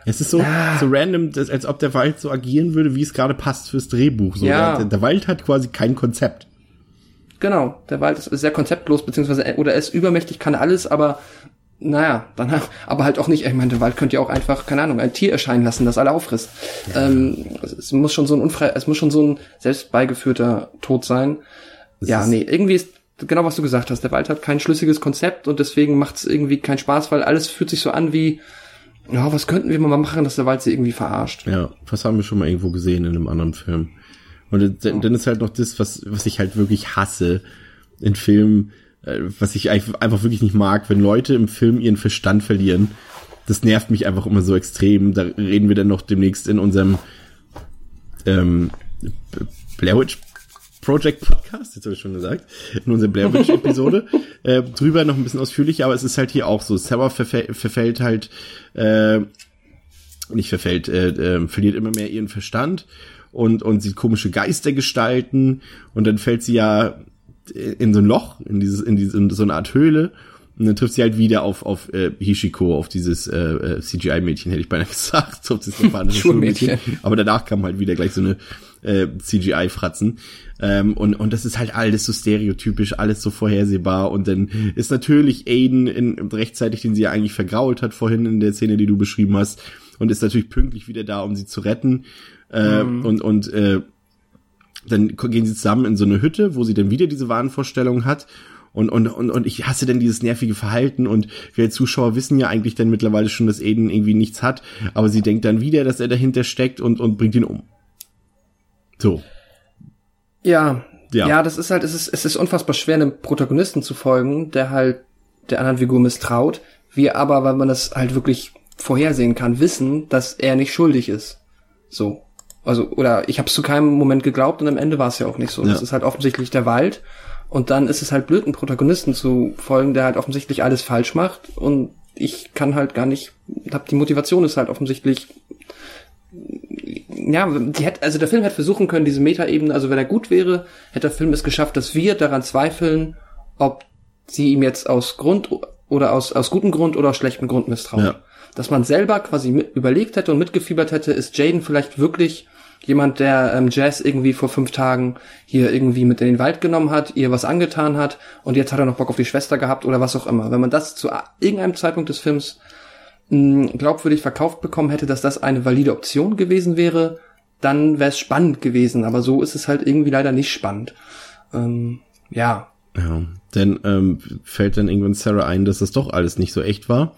es ist so, ah. so random, als ob der Wald so agieren würde, wie es gerade passt fürs Drehbuch. So, ja. der, der Wald hat quasi kein Konzept. Genau, der Wald ist sehr konzeptlos, beziehungsweise, oder er ist übermächtig, kann alles, aber naja, dann aber halt auch nicht. Ich meine, der Wald könnte ja auch einfach, keine Ahnung, ein Tier erscheinen lassen, das alle auffrisst. Ja. Ähm, es muss schon so ein unfrei, es muss schon so ein selbstbeigeführter Tod sein. Das ja, nee, irgendwie ist genau was du gesagt hast. Der Wald hat kein schlüssiges Konzept und deswegen macht es irgendwie keinen Spaß, weil alles fühlt sich so an wie, ja, was könnten wir mal machen, dass der Wald sie irgendwie verarscht. Ja, was haben wir schon mal irgendwo gesehen in einem anderen Film. Und dann ist halt noch das, was, was ich halt wirklich hasse in Filmen, äh, was ich einfach wirklich nicht mag, wenn Leute im Film ihren Verstand verlieren. Das nervt mich einfach immer so extrem. Da reden wir dann noch demnächst in unserem ähm, Blair Witch Project Podcast, jetzt habe ich schon gesagt, in unserer Blair Witch Episode, äh, drüber noch ein bisschen ausführlicher, aber es ist halt hier auch so. Sarah verfäll, verfällt halt, äh, nicht verfällt, äh, äh, verliert immer mehr ihren Verstand und, und sieht komische Geister gestalten und dann fällt sie ja in so ein Loch, in dieses, in diese, in so eine Art Höhle Und dann trifft sie halt wieder auf, auf äh, Hishiko, auf dieses äh, äh, CGI-Mädchen, hätte ich beinahe gesagt, auf das japanische Schulmädchen. Schulmädchen. Aber danach kam halt wieder gleich so eine äh, CGI-Fratzen. Ähm, und, und das ist halt alles so stereotypisch, alles so vorhersehbar. Und dann ist natürlich Aiden in, rechtzeitig, den sie ja eigentlich vergrault hat vorhin in der Szene, die du beschrieben hast, und ist natürlich pünktlich wieder da, um sie zu retten. Äh, Und, und äh, dann gehen sie zusammen in so eine Hütte, wo sie dann wieder diese Wahnvorstellung hat. Und, und, und, und ich hasse dann dieses nervige Verhalten und wir als Zuschauer wissen ja eigentlich dann mittlerweile schon, dass Aiden irgendwie nichts hat, aber sie denkt dann wieder, dass er dahinter steckt und, und bringt ihn um. So. Ja, Ja. ja, das ist halt, es ist, es ist unfassbar schwer, einem Protagonisten zu folgen, der halt der anderen Figur misstraut. Wir aber, weil man das halt wirklich vorhersehen kann, wissen, dass er nicht schuldig ist. So. Also, oder ich habe es zu keinem Moment geglaubt und am Ende war es ja auch nicht so. Ja. Das ist halt offensichtlich der Wald. Und dann ist es halt blöd, einem Protagonisten zu folgen, der halt offensichtlich alles falsch macht. Und ich kann halt gar nicht, hab die Motivation ist halt offensichtlich ja, die hätte, also der Film hätte versuchen können, diese Metaebene, also wenn er gut wäre, hätte der Film es geschafft, dass wir daran zweifeln, ob sie ihm jetzt aus Grund oder aus, aus gutem Grund oder aus schlechtem Grund misstrauen. Ja. Dass man selber quasi mit, überlegt hätte und mitgefiebert hätte, ist Jaden vielleicht wirklich jemand, der ähm, Jazz irgendwie vor fünf Tagen hier irgendwie mit in den Wald genommen hat, ihr was angetan hat und jetzt hat er noch Bock auf die Schwester gehabt oder was auch immer. Wenn man das zu irgendeinem Zeitpunkt des Films mh, glaubwürdig verkauft bekommen hätte, dass das eine valide Option gewesen wäre, dann wäre es spannend gewesen. Aber so ist es halt irgendwie leider nicht spannend. Ähm, ja, Ja, dann ähm, fällt dann irgendwann Sarah ein, dass das doch alles nicht so echt war.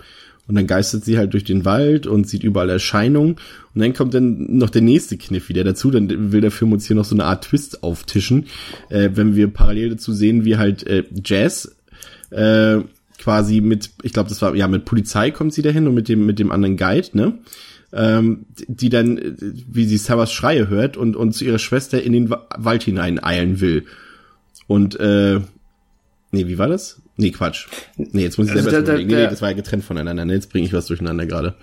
Und dann geistert sie halt durch den Wald und sieht überall Erscheinungen. Und dann kommt dann noch der nächste Kniff wieder dazu. Dann will der Film uns hier noch so eine Art Twist auftischen. Äh, wenn wir parallel dazu sehen, wie halt äh, Jazz äh, quasi mit, ich glaube, das war, ja, mit Polizei kommt sie dahin und mit dem, mit dem anderen Guide, ne? Ähm, die dann, äh, wie sie Sarahs Schreie hört und, und zu ihrer Schwester in den Wa- Wald hinein eilen will. Und äh, nee, wie war das? Nee, Quatsch. Nee, jetzt muss ich Also selber erst mal überlegen. Nee, nee, das war ja getrennt voneinander. Nee, jetzt bringe ich was durcheinander gerade.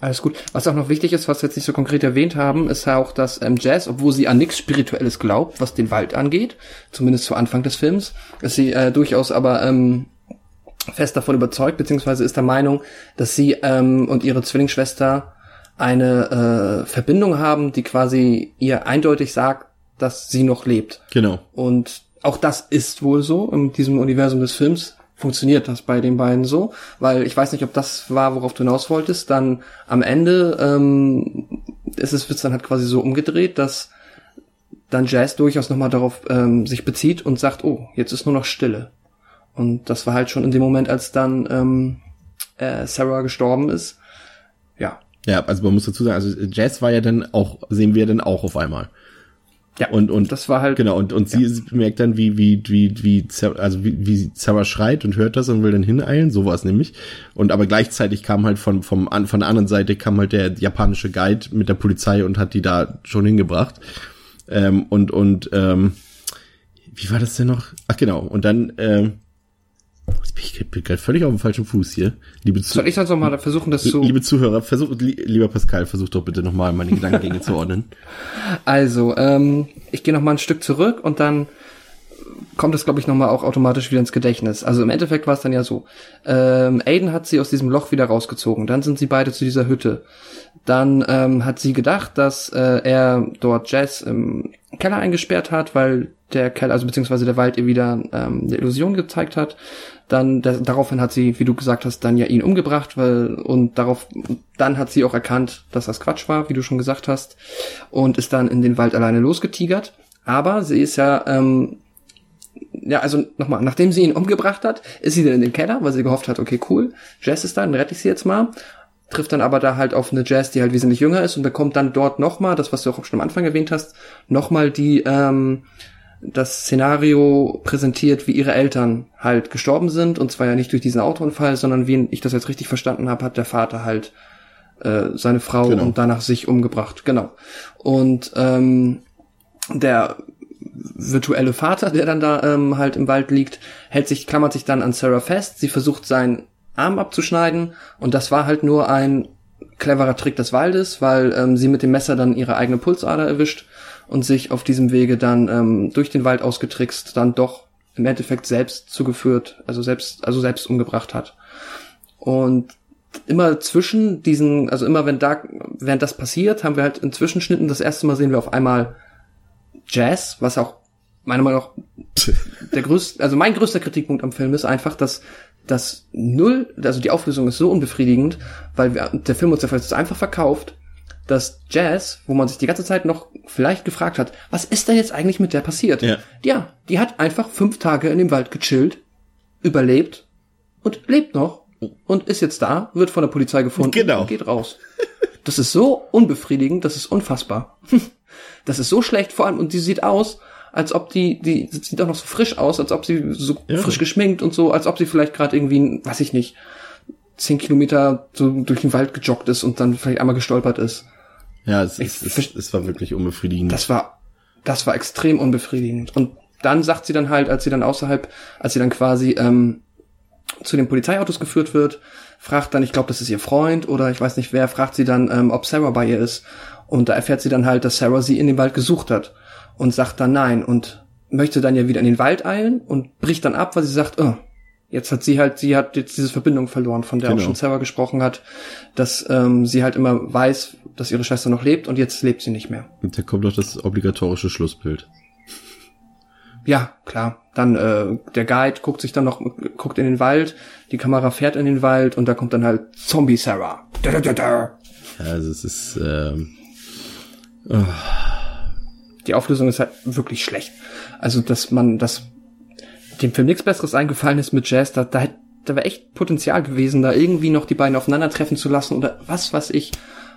alles gut. Was auch noch wichtig ist, was wir jetzt nicht so konkret erwähnt haben, ist ja auch, dass ähm, Jazz, obwohl sie an nichts Spirituelles glaubt, was den Wald angeht, zumindest zu Anfang des Films, ist sie äh, durchaus aber ähm, fest davon überzeugt, beziehungsweise ist der Meinung, dass sie ähm, und ihre Zwillingsschwester eine äh, Verbindung haben, die quasi ihr eindeutig sagt, dass sie noch lebt. Genau. Und auch das ist wohl so. In diesem Universum des Films funktioniert das bei den beiden so. Weil ich weiß nicht, ob das war, worauf du hinaus wolltest. Dann am Ende ähm, ist es wird's dann halt quasi so umgedreht, dass dann Jazz durchaus nochmal darauf ähm, sich bezieht und sagt, oh, jetzt ist nur noch Stille. Und das war halt schon in dem Moment, als dann ähm, äh, Sarah gestorben ist. Ja. Ja, also man muss dazu sagen, also Jazz war ja dann auch, sehen wir dann auch auf einmal. Ja, Und, und das war halt Genau, und, und sie sie bemerkt dann, wie, wie, wie, wie, also wie, wie Sarah schreit und hört das und will dann hineilen, so war es nämlich. Und aber gleichzeitig kam halt von, vom, von der anderen Seite kam halt der japanische Guide mit der Polizei und hat die da schon hingebracht. Ähm, und, und, ähm, wie war das denn noch? Ach genau, und dann, ähm, jetzt bin ich bin gerade völlig auf dem falschen Fuß hier. Liebe, Zu Soll ich sonst noch mal versuchen, das zu liebe Zuhörer, versuch, li lieber Pascal, versuch doch bitte nochmal meine Gedankengänge zu ordnen. Also, ähm, ich gehe noch mal ein Stück zurück und dann kommt es, glaube ich, noch mal auch automatisch wieder ins Gedächtnis. Also im Endeffekt war es dann ja so. Ähm, Aiden hat sie aus diesem Loch wieder rausgezogen. Dann sind sie beide zu dieser Hütte. Dann ähm, hat sie gedacht, dass äh, er dort Jazz im Keller eingesperrt hat, weil der Keller, also beziehungsweise der Wald ihr wieder ähm, eine Illusion gezeigt hat. Dann das, daraufhin hat sie, wie du gesagt hast, dann ja ihn umgebracht, weil und darauf dann hat sie auch erkannt, dass das Quatsch war, wie du schon gesagt hast, und ist dann in den Wald alleine losgetigert. Aber sie ist ja ähm, ja, also nochmal, nachdem sie ihn umgebracht hat, ist sie dann in den Keller, weil sie gehofft hat, okay, cool, Jazz ist da, dann rette ich sie jetzt mal. Trifft dann aber da halt auf eine Jazz, die halt wesentlich jünger ist und bekommt dann dort nochmal, das was du auch schon am Anfang erwähnt hast, nochmal die, ähm, das Szenario präsentiert, wie ihre Eltern halt gestorben sind. Und zwar ja nicht durch diesen Autounfall, sondern wie ich das jetzt richtig verstanden habe, hat der Vater halt äh, seine Frau Genau. und danach sich umgebracht. Genau. Und ähm, der virtuelle Vater, der dann da ähm, halt im Wald liegt, hält sich, klammert sich dann an Sarah fest. Sie versucht seinen Arm abzuschneiden und das war halt nur ein cleverer Trick des Waldes, weil ähm, sie mit dem Messer dann ihre eigene Pulsader erwischt und sich auf diesem Wege dann ähm, durch den Wald ausgetrickst dann doch im Endeffekt selbst zugeführt, also selbst, also selbst umgebracht hat. Und immer zwischen diesen, also immer wenn da, während das passiert, haben wir halt in Zwischenschnitten das erste Mal sehen wir auf einmal Jazz, was auch meiner Meinung nach der größte, also mein größter Kritikpunkt am Film ist einfach, dass das Null, also die Auflösung ist so unbefriedigend, weil wir, der Film uns jetzt einfach verkauft, dass Jazz, wo man sich die ganze Zeit noch vielleicht gefragt hat, was ist denn jetzt eigentlich mit der passiert? Ja. ja, die hat einfach fünf Tage in dem Wald gechillt, überlebt und lebt noch und ist jetzt da, wird von der Polizei gefunden Genau. und geht raus. Das ist so unbefriedigend, das ist unfassbar. Das ist so schlecht, vor allem, und die sieht aus, als ob die, die sieht auch noch so frisch aus, als ob sie so Ja. frisch geschminkt und so, als ob sie vielleicht gerade irgendwie, weiß ich nicht, zehn Kilometer so durch den Wald gejoggt ist und dann vielleicht einmal gestolpert ist. Ja, es, Ich es, es, es war wirklich unbefriedigend. Das war, das war extrem unbefriedigend. Und dann sagt sie dann halt, als sie dann außerhalb, als sie dann quasi ähm, zu den Polizeiautos geführt wird, fragt dann, ich glaube, das ist ihr Freund oder ich weiß nicht wer, fragt sie dann, ähm, ob Sarah bei ihr ist. Und da erfährt sie dann halt, dass Sarah sie in den Wald gesucht hat und sagt dann nein und möchte dann ja wieder in den Wald eilen und bricht dann ab, weil sie sagt, oh, jetzt hat sie halt, sie hat jetzt diese Verbindung verloren, von der Genau. auch schon Sarah gesprochen hat, dass ähm, sie halt immer weiß, dass ihre Schwester noch lebt und jetzt lebt sie nicht mehr. Und da kommt doch das obligatorische Schlussbild. Ja, klar. Dann äh, der Guide guckt sich dann noch, guckt in den Wald, die Kamera fährt in den Wald und da kommt dann halt Zombie Sarah. Da, da, da, da. Also es ist, ähm, Die Auflösung ist halt wirklich schlecht. Also, dass man, dass dem Film nichts Besseres eingefallen ist mit Jazz, da, da, da wäre echt Potenzial gewesen, da irgendwie noch die beiden aufeinandertreffen zu lassen oder was weiß ich.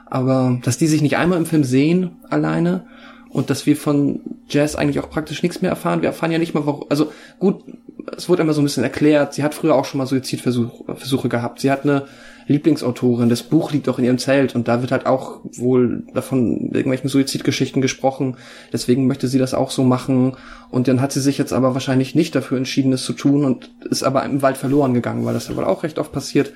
Aber dass die sich nicht einmal im Film sehen, alleine, und dass wir von Jazz eigentlich auch praktisch nichts mehr erfahren. Wir erfahren ja nicht mal, warum. Also gut, es wurde immer so ein bisschen erklärt. Sie hat früher auch schon mal Suizidversuche Versuche gehabt. Sie hat eine Lieblingsautorin. Das Buch liegt auch in ihrem Zelt und da wird halt auch wohl davon irgendwelchen Suizidgeschichten gesprochen. Deswegen möchte sie das auch so machen. Und dann hat sie sich jetzt aber wahrscheinlich nicht dafür entschieden, es zu tun und ist aber im Wald verloren gegangen, weil das ja wohl auch recht oft passiert.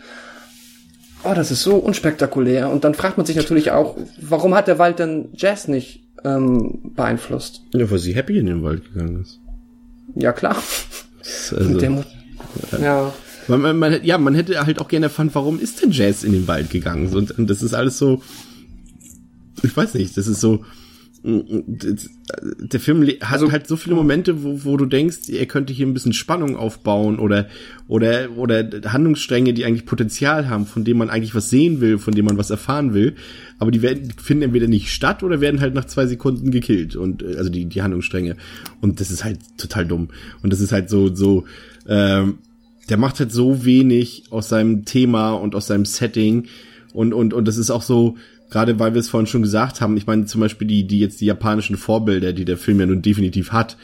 Oh, das ist so unspektakulär. Und dann fragt man sich natürlich auch, warum hat der Wald denn Jazz nicht ähm, beeinflusst? ja, weil sie happy in den Wald gegangen ist. Ja, klar. Also, Der Mu- ja. man, man, man, ja, man hätte halt auch gerne erfahren, warum ist denn Jazz in den Wald gegangen? Und, und das ist alles so, ich weiß nicht, das ist so, der Film hat halt so viele Momente, wo, wo du denkst, er könnte hier ein bisschen Spannung aufbauen oder, oder, oder Handlungsstränge, die eigentlich Potenzial haben, von denen man eigentlich was sehen will, von denen man was erfahren will. Aber die werden, finden entweder nicht statt oder werden halt nach zwei Sekunden gekillt und, äh, also die, die Handlungsstränge. Und das ist halt total dumm. Und das ist halt so, so, ähm, der macht halt so wenig aus seinem Thema und aus seinem Setting. Und und und das ist auch so gerade weil wir es vorhin schon gesagt haben ich meine zum Beispiel die die jetzt die japanischen Vorbilder die der Film ja nun definitiv hat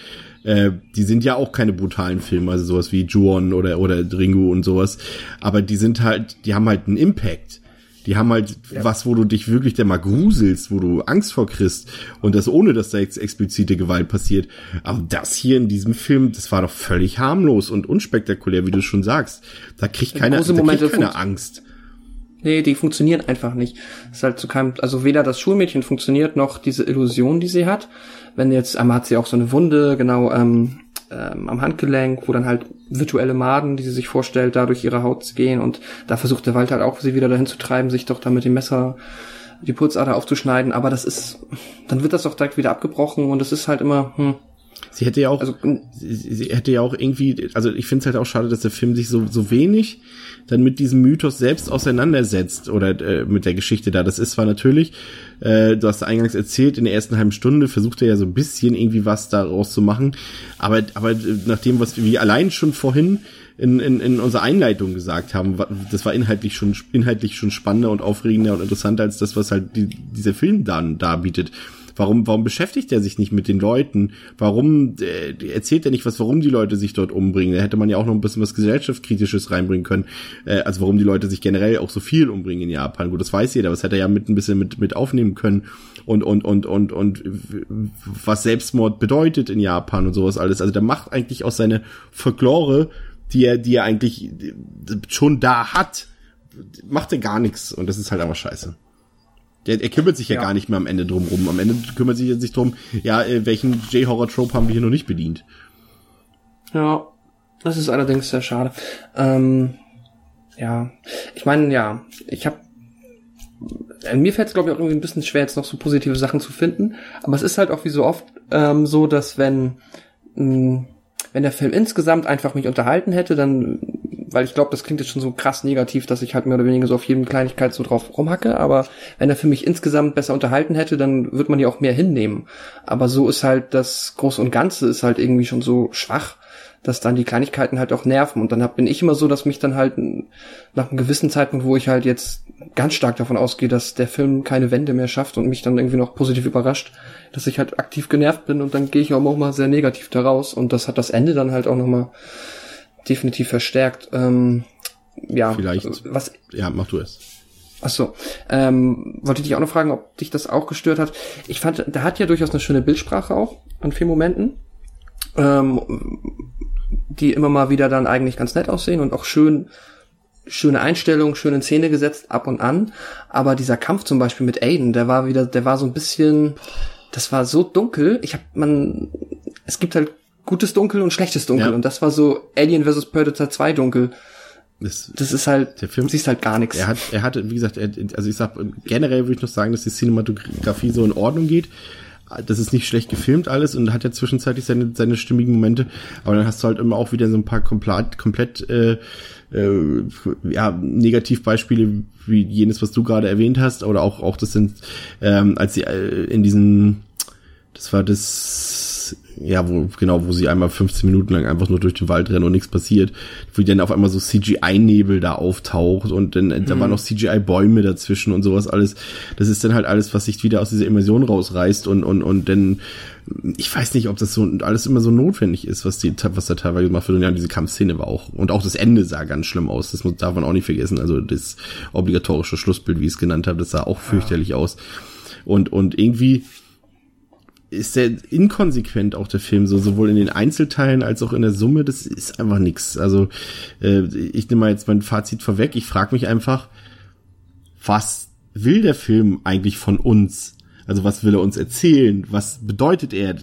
äh, die sind ja auch keine brutalen Filme also sowas wie Juon oder oder Ringu und sowas. Aber die sind halt die haben halt einen Impact die haben halt was, wo du dich wirklich der mal gruselst, wo du Angst vor kriegst und das ohne, dass da jetzt explizite Gewalt passiert. Aber das hier in diesem Film, das war doch völlig harmlos und unspektakulär, wie du schon sagst. Da kriegt keiner, große da kriegt keiner Angst. Nee, die funktionieren einfach nicht. Es ist halt zu keinem, also weder das Schulmädchen funktioniert, noch diese Illusion, die sie hat. Wenn jetzt, einmal hat sie auch so eine Wunde, genau, ähm, ähm, am Handgelenk, wo dann halt virtuelle Maden, die sie sich vorstellt, da durch ihre Haut gehen. Und da versucht der Wald halt auch, sie wieder dahin zu treiben, sich doch da mit dem Messer die Pulsader aufzuschneiden, aber das ist, dann wird das doch direkt wieder abgebrochen. Und es ist halt immer, hm, Sie hätte ja auch, also sie, sie hätte ja auch irgendwie, also ich finde es halt auch schade, dass der Film sich so, so wenig dann mit diesem Mythos selbst auseinandersetzt oder äh, mit der Geschichte da. Das ist zwar natürlich, äh, du hast eingangs erzählt, in der ersten halben Stunde versucht er ja so ein bisschen irgendwie was daraus zu machen, aber, aber äh, nach dem, was wir allein schon vorhin in, in, in unserer Einleitung gesagt haben, das war inhaltlich schon inhaltlich schon spannender und aufregender und interessanter als das, was halt die, dieser Film dann darbietet. Warum, warum beschäftigt er sich nicht mit den Leuten? Warum äh, erzählt er nicht was, warum die Leute sich dort umbringen? Da hätte man ja auch noch ein bisschen was gesellschaftskritisches reinbringen können. Äh, also warum die Leute sich generell auch so viel umbringen in Japan. Gut, das weiß jeder, aber das hätte er ja mit ein bisschen mit, mit aufnehmen können. Und, und, und, und, und was Selbstmord bedeutet in Japan und sowas alles. Also der macht eigentlich aus seiner Folklore, die er, die er eigentlich schon da hat, macht er gar nichts. Und das ist halt einfach scheiße. Der, er kümmert sich ja, Ja. gar nicht mehr am Ende drum rum. Am Ende kümmert sich er sich drum, ja, äh, welchen J-Horror-Trope haben wir hier noch nicht bedient. Ja, das ist allerdings sehr schade. Ähm, ja, ich meine, ja, ich habe äh, mir fällt es glaube ich auch irgendwie ein bisschen schwer, jetzt noch so positive Sachen zu finden. Aber es ist halt auch wie so oft ähm, so, dass wenn mh, wenn der Film insgesamt einfach mich unterhalten hätte, dann weil ich glaube, das klingt jetzt schon so krass negativ, dass ich halt mehr oder weniger so auf jeden Kleinigkeit so drauf rumhacke, aber wenn der Film mich insgesamt besser unterhalten hätte, dann wird man die auch mehr hinnehmen. Aber so ist halt das Große und Ganze ist halt irgendwie schon so schwach dass dann die Kleinigkeiten halt auch nerven. Und dann hab, bin ich immer so, dass mich dann halt nach einem gewissen Zeitpunkt, wo ich halt jetzt ganz stark davon ausgehe, dass der Film keine Wende mehr schafft und mich dann irgendwie noch positiv überrascht, dass ich halt aktiv genervt bin und dann gehe ich auch mal sehr negativ daraus. Und das hat das Ende dann halt auch nochmal definitiv verstärkt. Ähm, ja, Vielleicht. Was, Ja, mach du es. Ach so, ähm, wollte ich dich auch noch fragen, ob dich das auch gestört hat. Ich fand, der hat ja durchaus eine schöne Bildsprache auch an vielen Momenten. Ähm, die immer mal wieder dann eigentlich ganz nett aussehen und auch schön, schöne Einstellungen, schön in Szene gesetzt, ab und an. Aber dieser Kampf zum Beispiel mit Aiden, der war wieder, der war so ein bisschen, das war so dunkel. Ich hab, man, es gibt halt gutes Dunkel und schlechtes Dunkel. Ja. Und das war so Alien vs. Predator 2 dunkel. Das, Das ist halt, Der Film- siehst halt gar nichts. Er hat, er hatte, wie gesagt, er, also ich sag, generell würde ich noch sagen, dass die Cinematografie so in Ordnung geht. Das ist nicht schlecht gefilmt alles und hat ja zwischenzeitlich seine, seine stimmigen Momente, aber dann hast du halt immer auch wieder so ein paar komplett, komplett äh, äh, ja, Negativbeispiele wie jenes, was du gerade erwähnt hast, oder auch, auch das sind, ähm, als sie äh, in diesen, das war das, ja, wo, genau, wo sie einmal 15 Minuten lang einfach nur durch den Wald rennen und nichts passiert, wo dann auf einmal so CGI-Nebel da auftaucht und dann, äh, da waren noch CGI-Bäume dazwischen und sowas alles. Das ist dann halt alles, was sich wieder aus dieser Immersion rausreißt und, und, und dann, ich weiß nicht, ob das so alles immer so notwendig ist, was die, was da teilweise gemacht wird. Und ja, diese Kampfszene war auch, und auch das Ende sah ganz schlimm aus. Das muss, darf man auch nicht vergessen. Also das obligatorische Schlussbild, wie ich es genannt habe, das sah auch fürchterlich aus. Und, und irgendwie, ist sehr inkonsequent auch der Film, so sowohl in den Einzelteilen als auch in der Summe, das ist einfach nix. Also äh, ich nehme mal jetzt mein Fazit vorweg, ich frage mich einfach, was will der Film eigentlich von uns? Also was will er uns erzählen? Was bedeutet er?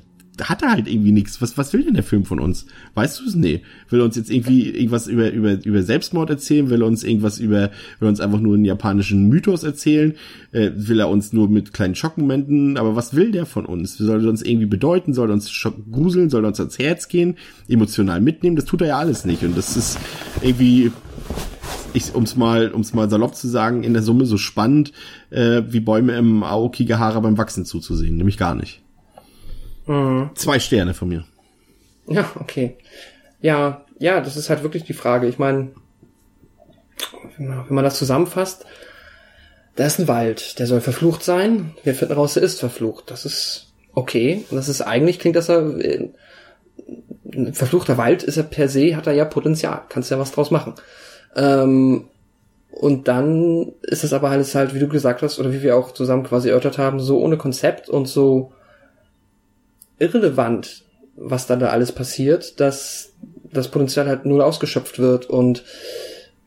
Hat er halt irgendwie nichts. Was, was will denn der Film von uns? Weißt du es? Nee. Will er uns jetzt irgendwie irgendwas über, über, über Selbstmord erzählen? Will er uns irgendwas über, will er uns einfach nur einen japanischen Mythos erzählen? Äh, will er uns nur mit kleinen Schockmomenten? Aber was will der von uns? Soll er uns irgendwie bedeuten? Soll er uns gruseln? Soll er uns ans Herz gehen? Emotional mitnehmen? Das tut er ja alles nicht. Und das ist irgendwie, ich, um's mal, um's mal salopp zu sagen, in der Summe so spannend, äh, wie Bäume im Aokigahara beim Wachsen zuzusehen. Nämlich gar nicht. Zwei Sterne von mir. Ja, okay. Ja, ja, das ist halt wirklich die Frage. Ich meine, wenn man das zusammenfasst, da ist ein Wald, der soll verflucht sein. Wir finden raus, er ist verflucht. Das ist okay. Und das ist eigentlich klingt das ja äh, ein verfluchter Wald ist er per se hat er ja Potenzial. Kannst ja was draus machen. Ähm, und dann ist es aber alles halt, wie du gesagt hast, oder wie wir auch zusammen quasi erörtert haben, so ohne Konzept und so irrelevant, was dann da alles passiert, dass das Potenzial halt null ausgeschöpft wird und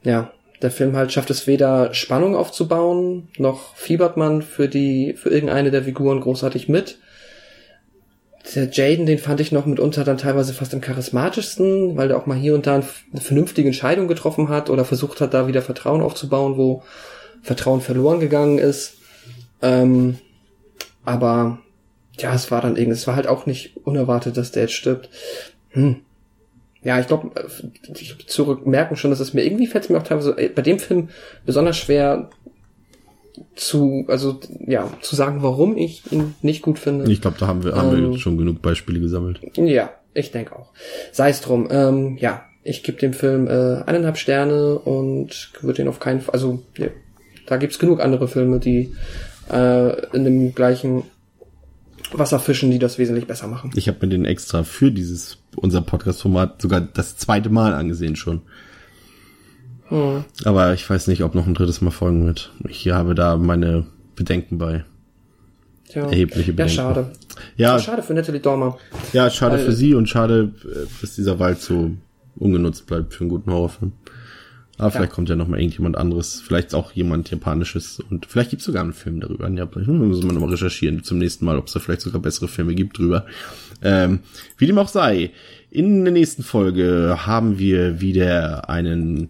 ja, der Film halt schafft es weder Spannung aufzubauen, noch fiebert man für die, für irgendeine der Figuren großartig mit. Der Jaden, den fand ich noch mitunter dann teilweise fast am charismatischsten, weil der auch mal hier und da eine vernünftige Entscheidung getroffen hat oder versucht hat, da wieder Vertrauen aufzubauen, wo Vertrauen verloren gegangen ist. Ähm, aber ja, es war dann irgendwie, es war halt auch nicht unerwartet, dass der jetzt stirbt. Hm. Ja, ich glaube, ich zurück merken schon, dass es mir irgendwie fällt es mir auch teilweise äh, bei dem Film besonders schwer zu, also ja, zu sagen, warum ich ihn nicht gut finde. Ich glaube, da haben wir, haben Ähm. wir schon genug Beispiele gesammelt. Ja, ich denke auch. Sei es drum. Ähm, ja, ich gebe dem Film äh, eineinhalb Sterne und würde ihn auf keinen Fall. Also ja, da gibt's genug andere Filme, die äh, in dem gleichen Wasser fischen, die das wesentlich besser machen. Ich habe mir den extra für dieses, unser Podcast-Format sogar das zweite Mal angesehen schon. Hm. Aber ich weiß nicht, ob noch ein drittes Mal folgen wird. Ich habe da meine Bedenken bei. Tja. Erhebliche Ja, Bedenken. schade. Ja, Schade für Natalie Dormer. ja, schade Weil- für sie und schade, äh, dass dieser Wald so ungenutzt bleibt für einen guten Horrorfilm. Aber vielleicht kommt ja noch mal irgendjemand anderes, vielleicht auch jemand Japanisches und vielleicht gibt's sogar einen Film darüber. Ja, müssen wir nochmal recherchieren zum nächsten Mal, ob es da vielleicht sogar bessere Filme gibt drüber. Ähm, wie dem auch sei, in der nächsten Folge haben wir wieder einen,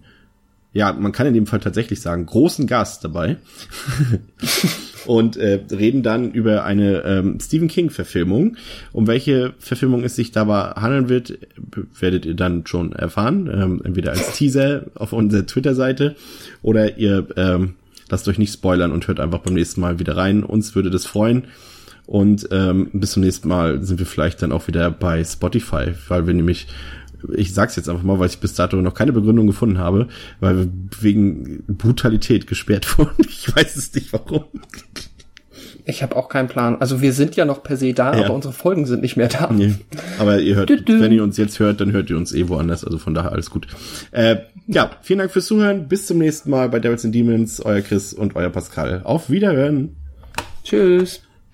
ja, man kann in dem Fall tatsächlich sagen, großen Gast dabei. und äh, reden dann über eine ähm, Stephen King-Verfilmung. Um welche Verfilmung es sich dabei handeln wird, werdet ihr dann schon erfahren. Ähm, entweder als Teaser auf unserer Twitter-Seite oder ihr ähm, lasst euch nicht spoilern und hört einfach beim nächsten Mal wieder rein. Uns würde das freuen. Und ähm, bis zum nächsten Mal sind wir vielleicht dann auch wieder bei Spotify, weil wir nämlich ich sag's jetzt einfach mal, weil ich bis dato noch keine Begründung gefunden habe, weil wir wegen Brutalität gesperrt wurden. Ich weiß es nicht warum. Ich habe auch keinen Plan. Also wir sind ja noch per se da, ja. aber unsere Folgen sind nicht mehr da. Nee. Aber ihr hört, wenn ihr uns jetzt hört, dann hört ihr uns eh woanders. Also von daher alles gut. Äh, ja, vielen Dank fürs Zuhören. Bis zum nächsten Mal bei Devils and Demons. Euer Chris und euer Pascal. Auf Wiederhören. Tschüss.